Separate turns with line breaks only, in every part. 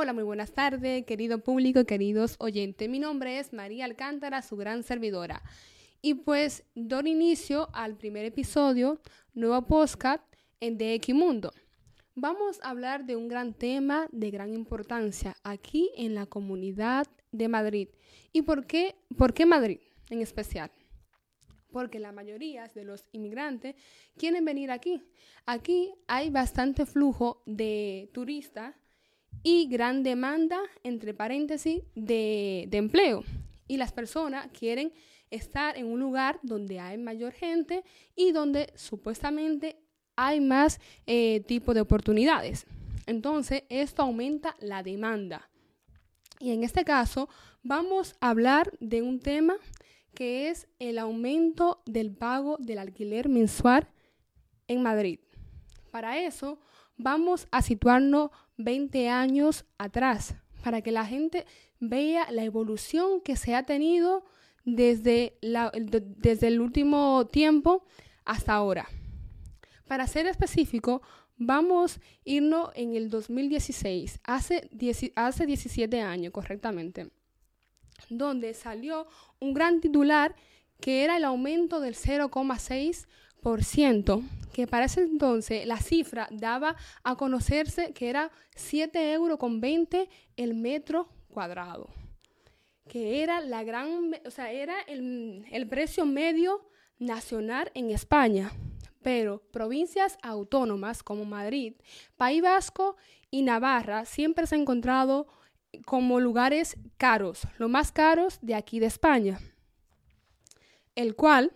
Hola, muy buenas tardes, querido público, queridos oyentes. Mi nombre es María Alcántara, su gran servidora. Y pues doy inicio al primer episodio, nuevo podcast en De Mundo. Vamos a hablar de un gran tema de gran importancia aquí en la comunidad de Madrid. ¿Y por qué, por qué Madrid en especial? Porque la mayoría de los inmigrantes quieren venir aquí. Aquí hay bastante flujo de turistas y gran demanda, entre paréntesis, de, de empleo. Y las personas quieren estar en un lugar donde hay mayor gente y donde supuestamente hay más eh, tipo de oportunidades. Entonces, esto aumenta la demanda. Y en este caso, vamos a hablar de un tema que es el aumento del pago del alquiler mensual en Madrid. Para eso, vamos a situarnos 20 años atrás, para que la gente vea la evolución que se ha tenido desde, desde el último tiempo hasta ahora. Para ser específico, vamos a irnos en el 2016, hace, hace 17 años correctamente, donde salió un gran titular que era el aumento del 0,6%, que para ese entonces la cifra daba a conocerse que era 7 euros con 20 el metro cuadrado, que era la gran, o sea, era el, el precio medio nacional en España. Pero provincias autónomas como Madrid, País Vasco y Navarra siempre se han encontrado como lugares caros, los más caros de aquí de España, el cual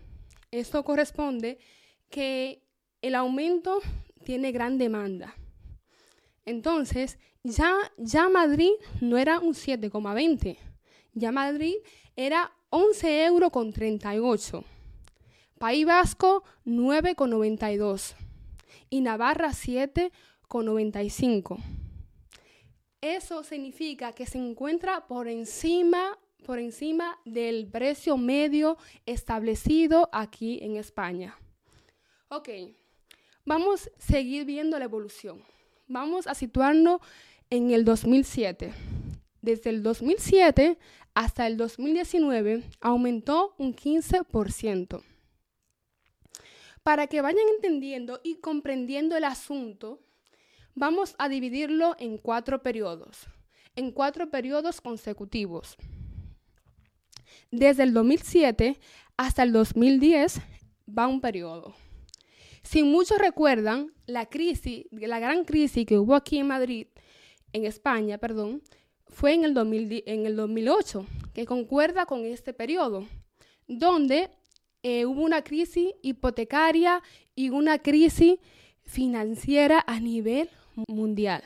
esto corresponde que el aumento tiene gran demanda. Entonces, ya, ya Madrid no era un 7,20, ya Madrid era 11 euros con 38 País Vasco 9,92 y Navarra 7,95. Eso significa que se encuentra por encima, por encima del precio medio establecido aquí en España. Ok, vamos a seguir viendo la evolución. Vamos a situarnos en el 2007. Desde el 2007 hasta el 2019 aumentó un 15%. Para que vayan entendiendo y comprendiendo el asunto, vamos a dividirlo en cuatro periodos, en cuatro periodos consecutivos. Desde el 2007 hasta el 2010 va un periodo. Si muchos recuerdan, la crisis, la gran crisis que hubo aquí en Madrid, en España, perdón, fue en el, en el 2008, que concuerda con este periodo, donde eh, hubo una crisis hipotecaria y una crisis financiera a nivel mundial,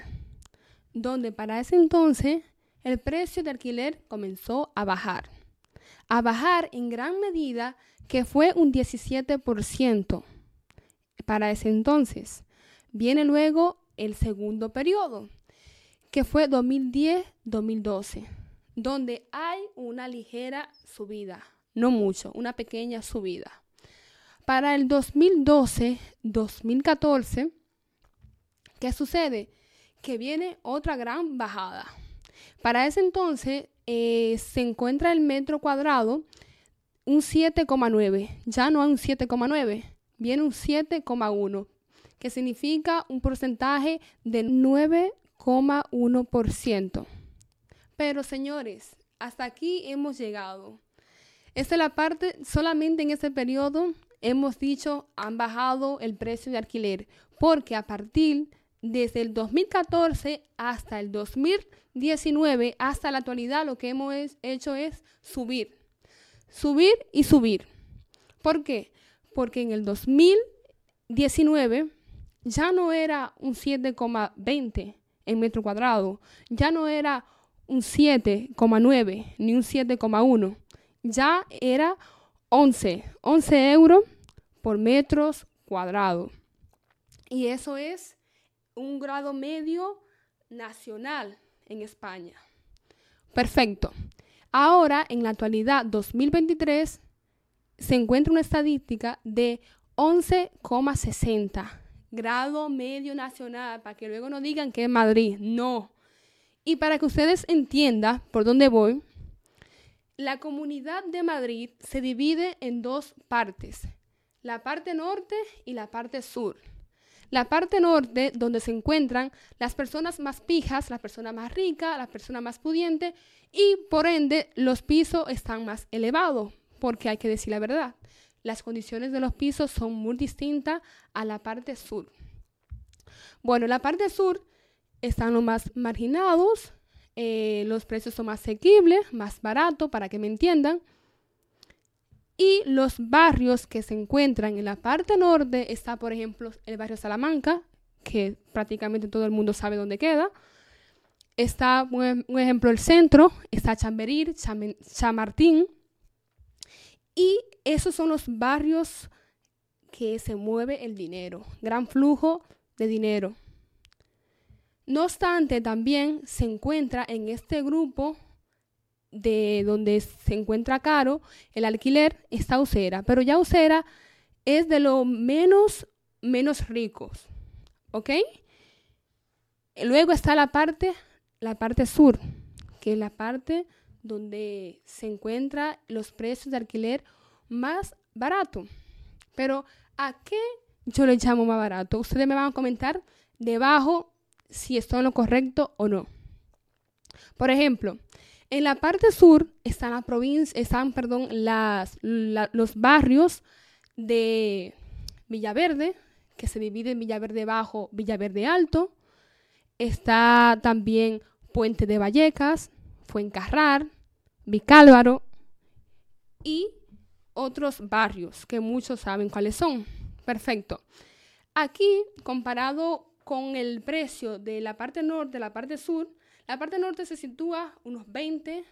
donde para ese entonces el precio de alquiler comenzó a bajar, a bajar en gran medida que fue un 17% para ese entonces. Viene luego el segundo periodo, que fue 2010-2012, donde hay una ligera subida no mucho, una pequeña subida. Para el 2012-2014, ¿qué sucede? Que viene otra gran bajada. Para ese entonces eh, se encuentra el metro cuadrado un 7,9, ya no hay un 7,9, viene un 7,1, que significa un porcentaje de 9,1%. Pero señores, hasta aquí hemos llegado. Esta es la parte, solamente en ese periodo hemos dicho han bajado el precio de alquiler, porque a partir desde el 2014 hasta el 2019, hasta la actualidad, lo que hemos hecho es subir, subir y subir. ¿Por qué? Porque en el 2019 ya no era un 7,20 en metro cuadrado, ya no era un 7,9 ni un 7,1 ya era 11, 11 euros por metros cuadrados. Y eso es un grado medio nacional en España. Perfecto. Ahora, en la actualidad 2023, se encuentra una estadística de 11,60 grado medio nacional, para que luego no digan que es Madrid. No. Y para que ustedes entiendan por dónde voy, la comunidad de Madrid se divide en dos partes, la parte norte y la parte sur. La parte norte, donde se encuentran las personas más pijas, las personas más ricas, las personas más pudientes, y por ende los pisos están más elevados, porque hay que decir la verdad. Las condiciones de los pisos son muy distintas a la parte sur. Bueno, en la parte sur están los más marginados, eh, los precios son más asequibles, más baratos, para que me entiendan. Y los barrios que se encuentran en la parte norte está, por ejemplo, el barrio Salamanca, que prácticamente todo el mundo sabe dónde queda. Está, un ejemplo, el centro, está Chamberí, Chamartín. Y esos son los barrios que se mueve el dinero, gran flujo de dinero. No obstante, también se encuentra en este grupo de donde se encuentra caro el alquiler, está Usera, pero ya Usera es de los menos, menos ricos, ¿ok? Luego está la parte la parte sur, que es la parte donde se encuentran los precios de alquiler más barato. Pero ¿a qué yo le llamo más barato? Ustedes me van a comentar debajo si estoy en lo correcto o no. Por ejemplo, en la parte sur están la provincia, están, los barrios de Villaverde, que se divide en Villaverde Bajo, Villaverde Alto. Está también Puente de Vallecas, Fuencarrar, Vicálvaro y otros barrios que muchos saben cuáles son. Perfecto. Aquí, comparado con el precio de la parte norte, la parte sur, la parte norte se sitúa unos 20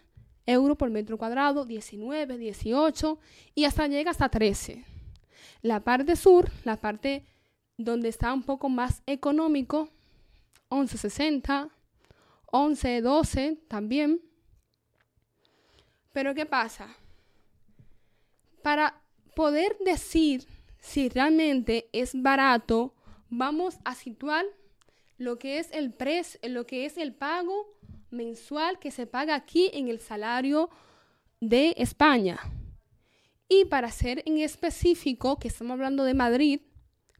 euros por metro cuadrado, 19, 18 y hasta llega hasta 13. La parte sur, la parte donde está un poco más económico, 11.60, 11, 12 también. Pero ¿qué pasa? Para poder decir si realmente es barato, vamos a situar lo que es el precio, lo que es el pago mensual que se paga aquí en el salario de España. Y para ser en específico, que estamos hablando de Madrid,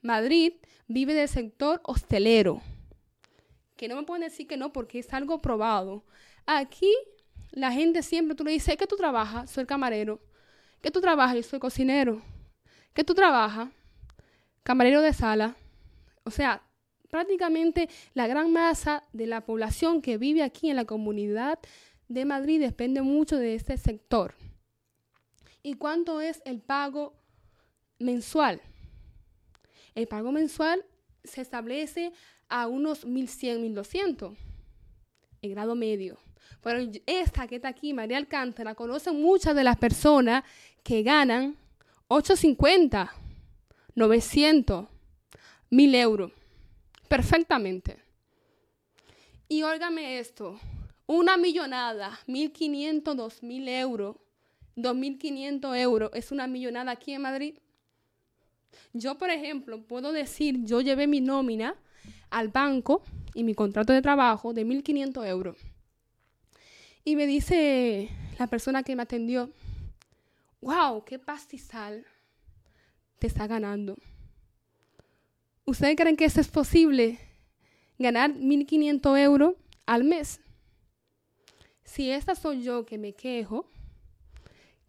Madrid vive del sector hostelero que no me pueden decir que no porque es algo probado. Aquí la gente siempre, tú le dices, ¿qué tú trabajas? Soy camarero. ¿Qué tú trabajas? Yo soy cocinero. ¿Qué tú trabajas? Camarero de sala. O sea, prácticamente la gran masa de la población que vive aquí en la comunidad de Madrid depende mucho de este sector. ¿Y cuánto es el pago mensual? El pago mensual se establece a unos 1100, 1200 en grado medio. Pero esta que está aquí, María Alcántara, conoce muchas de las personas que ganan 850, 900, 1000 euros. Perfectamente. Y óigame esto, una millonada, 1500, 2000 euros, 2500 euros, es una millonada aquí en Madrid. Yo, por ejemplo, puedo decir, yo llevé mi nómina al banco y mi contrato de trabajo de 1.500 euros. Y me dice la persona que me atendió, wow, qué pastizal te está ganando. ¿Ustedes creen que eso es posible? Ganar 1.500 euros al mes. Si esta soy yo que me quejo,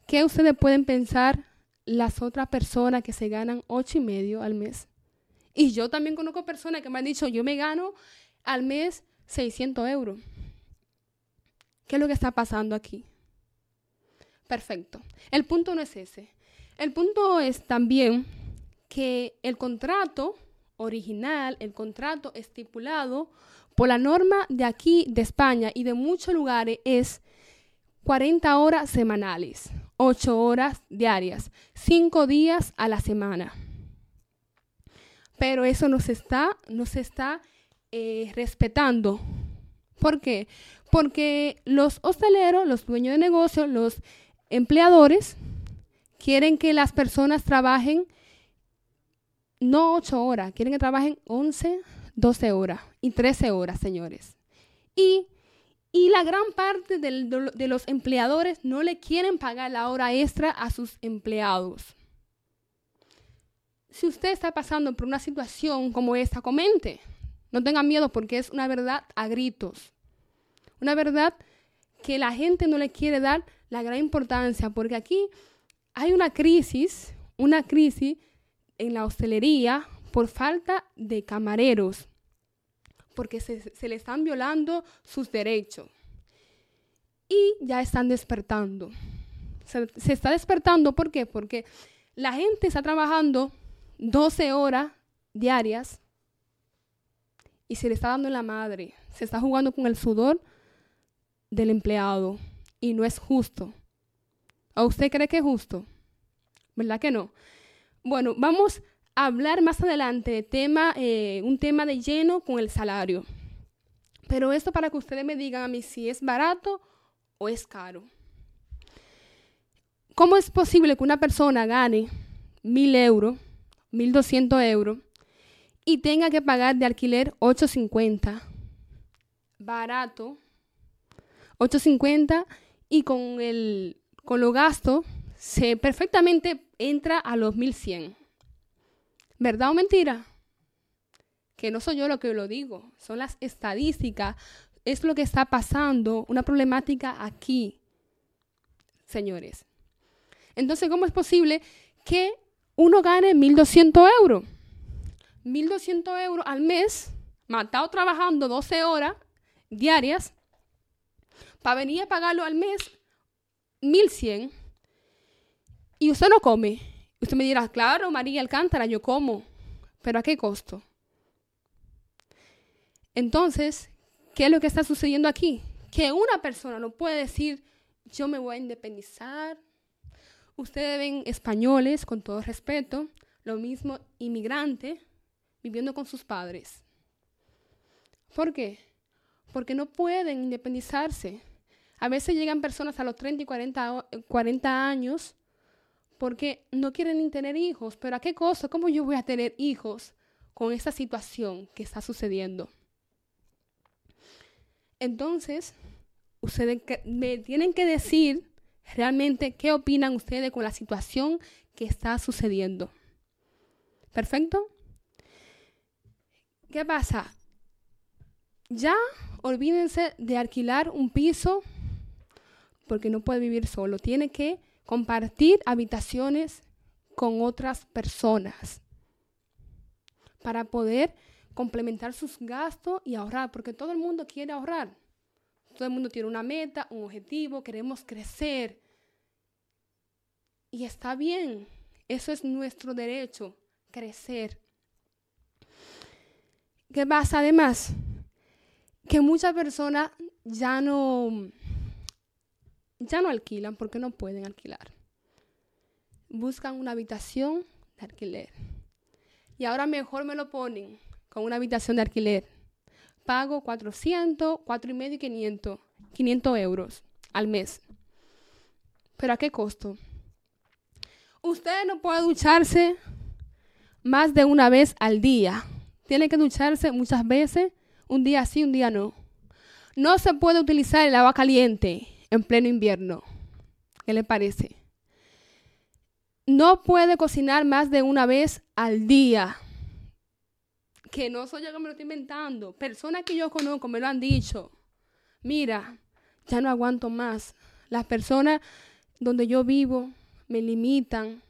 ¿qué ustedes pueden pensar las otras personas que se ganan ocho y medio al mes? Y yo también conozco personas que me han dicho, yo me gano al mes 600 euros. ¿Qué es lo que está pasando aquí? Perfecto. El punto no es ese. El punto es también que el contrato original, el contrato estipulado por la norma de aquí, de España y de muchos lugares es 40 horas semanales, 8 horas diarias, 5 días a la semana pero eso no se está, no se está eh, respetando. ¿Por qué? Porque los hosteleros, los dueños de negocios, los empleadores, quieren que las personas trabajen no ocho horas, quieren que trabajen 11, 12 horas y 13 horas, señores. Y Y la gran parte de los empleadores no le quieren pagar la hora extra a sus empleados. Si usted está pasando por una situación como esta, comente. No tenga miedo porque es una verdad a gritos. Una verdad que la gente no le quiere dar la gran importancia porque aquí hay una crisis, una crisis en la hostelería por falta de camareros, porque se, le están violando sus derechos. Y ya están despertando. Se, se está despertando, ¿por qué? Porque la gente está trabajando 12 horas diarias y se le está dando la madre. Se está jugando con el sudor del empleado y no es justo. ¿O usted cree que es justo? ¿Verdad que no? Bueno, vamos a hablar más adelante de tema, eh, un tema de lleno con el salario. Pero esto para que ustedes me digan a mí si es barato o es caro. ¿Cómo es posible que una persona gane mil euros 1.200 euros y tenga que pagar de alquiler 8.50. Barato. 8.50 y con, el, con los gastos se perfectamente entra a los 1.100. ¿Verdad o mentira? Que no soy yo lo que lo digo, son las estadísticas, es lo que está pasando, una problemática aquí, señores. Entonces, ¿cómo es posible que uno gane 1.200 euros. 1.200 euros al mes, matado trabajando 12 horas diarias, para venir a pagarlo al mes 1.100. Y usted no come. Usted me dirá, claro, María Alcántara, yo como. Pero ¿a qué costo? Entonces, ¿qué es lo que está sucediendo aquí? Que una persona no puede decir, yo me voy a independizar, Ustedes ven españoles, con todo respeto, lo mismo inmigrante, viviendo con sus padres. ¿Por qué? Porque no pueden independizarse. A veces llegan personas a los 30 y 40, 40 años porque no quieren ni tener hijos. Pero ¿a qué costo? ¿Cómo yo voy a tener hijos con esta situación que está sucediendo? Entonces, ustedes me tienen que decir realmente qué opinan ustedes con la situación que está sucediendo. ¿Perfecto? ¿Qué pasa? Ya olvídense de alquilar un piso porque no puede vivir solo. Tiene que compartir habitaciones con otras personas para poder complementar sus gastos y ahorrar, porque todo el mundo quiere ahorrar. Todo el mundo tiene una meta, un objetivo, queremos crecer. Y está bien, eso es nuestro derecho, crecer. ¿Qué pasa además? Que muchas personas ya no, ya no alquilan porque no pueden alquilar. Buscan una habitación de alquiler. Y ahora mejor me lo ponen con una habitación de alquiler pago 400, 4 y medio y 500, 500 euros al mes. ¿Pero a qué costo? Usted no puede ducharse más de una vez al día. Tiene que ducharse muchas veces, un día sí, un día no. No se puede utilizar el agua caliente en pleno invierno. ¿Qué le parece? No puede cocinar más de una vez al día que no soy yo que me lo estoy inventando. Personas que yo conozco me lo han dicho. Mira, ya no aguanto más. Las personas donde yo vivo me limitan.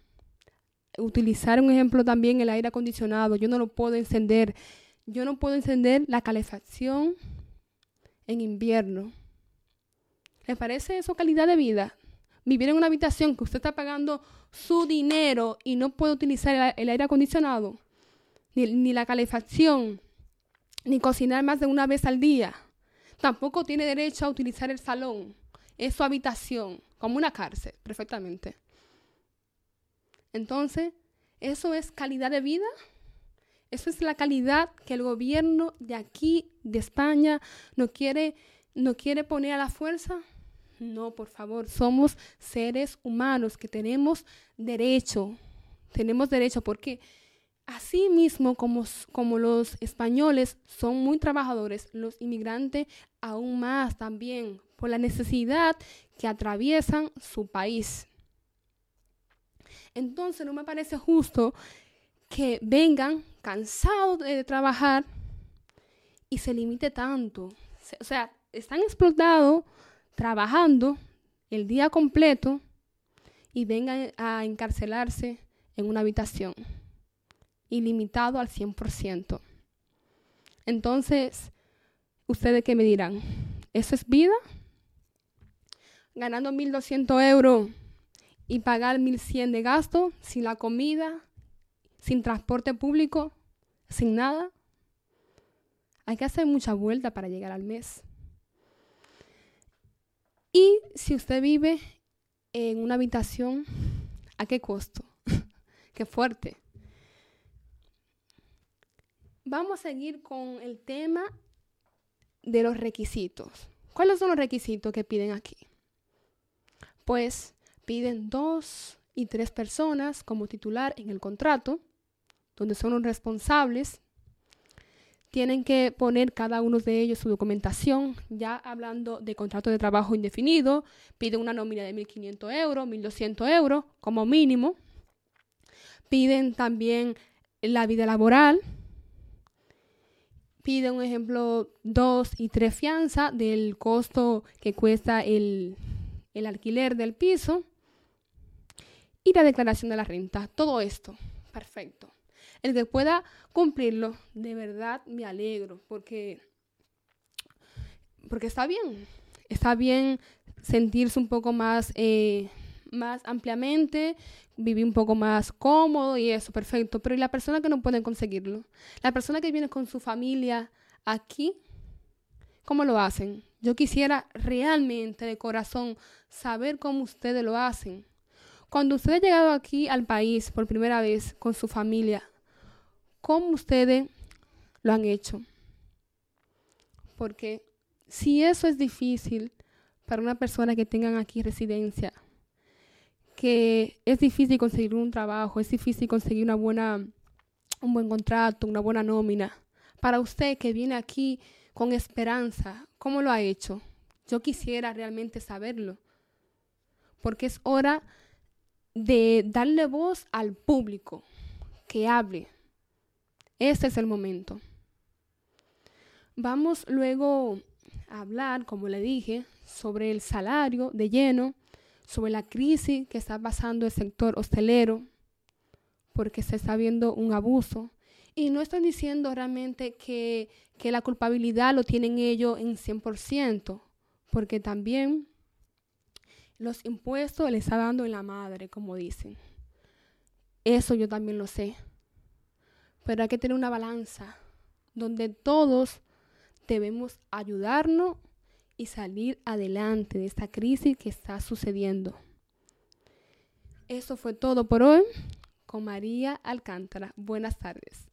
Utilizar un ejemplo también el aire acondicionado. Yo no lo puedo encender. Yo no puedo encender la calefacción en invierno. ¿Le parece eso calidad de vida? Vivir en una habitación que usted está pagando su dinero y no puede utilizar el aire acondicionado ni, la calefacción, ni cocinar más de una vez al día. Tampoco tiene derecho a utilizar el salón. Es su habitación, como una cárcel, perfectamente. Entonces, ¿eso es calidad de vida? ¿Eso es la calidad que el gobierno de aquí, de España, no quiere, no quiere poner a la fuerza? No, por favor, somos seres humanos que tenemos derecho. Tenemos derecho porque Así mismo como, como los españoles son muy trabajadores, los inmigrantes aún más también por la necesidad que atraviesan su país. Entonces no me parece justo que vengan cansados de trabajar y se limite tanto. O sea, están explotados trabajando el día completo y vengan a encarcelarse en una habitación, ilimitado al 100%. Entonces, ¿ustedes qué me dirán? ¿Eso es vida? Ganando 1.200 euros y pagar 1.100 de gasto, sin la comida, sin transporte público, sin nada. Hay que hacer mucha vuelta para llegar al mes. Y si usted vive en una habitación, ¿a qué costo? qué fuerte. Vamos a seguir con el tema de los requisitos. ¿Cuáles son los requisitos que piden aquí? Pues piden dos y tres personas como titular en el contrato, donde son los responsables. Tienen que poner cada uno de ellos su documentación, ya hablando de contrato de trabajo indefinido, piden una nómina de 1.500 euros, 1.200 euros como mínimo. Piden también la vida laboral, piden un ejemplo dos y tres fianzas del costo que cuesta el, el alquiler del piso y la declaración de la renta. Todo esto, perfecto. El que pueda cumplirlo, de verdad me alegro, porque, porque está bien. Está bien sentirse un poco más, eh, más ampliamente, vivir un poco más cómodo y eso, perfecto. Pero ¿y la persona que no puede conseguirlo? La persona que viene con su familia aquí, ¿cómo lo hacen? Yo quisiera realmente de corazón saber cómo ustedes lo hacen. Cuando usted ha llegado aquí al país por primera vez con su familia, ¿cómo ustedes lo han hecho? Porque si eso es difícil para una persona que tengan aquí residencia, que es difícil conseguir un trabajo, es difícil conseguir una buena, un buen contrato, una buena nómina. Para usted que viene aquí con esperanza, ¿cómo lo ha hecho? Yo quisiera realmente saberlo, porque es hora de darle voz al público, que hable. Este es el momento. Vamos luego a hablar, como le dije, sobre el salario de lleno, sobre la crisis que está pasando el sector hostelero, porque se está viendo un abuso. Y no estoy diciendo realmente que, que la culpabilidad lo tienen ellos en 100%, porque también los impuestos le está dando en la madre, como dicen. Eso yo también lo sé. Pero hay que tener una balanza donde todos debemos ayudarnos y salir adelante de esta crisis que está sucediendo. Eso fue todo por hoy con María Alcántara. Buenas tardes.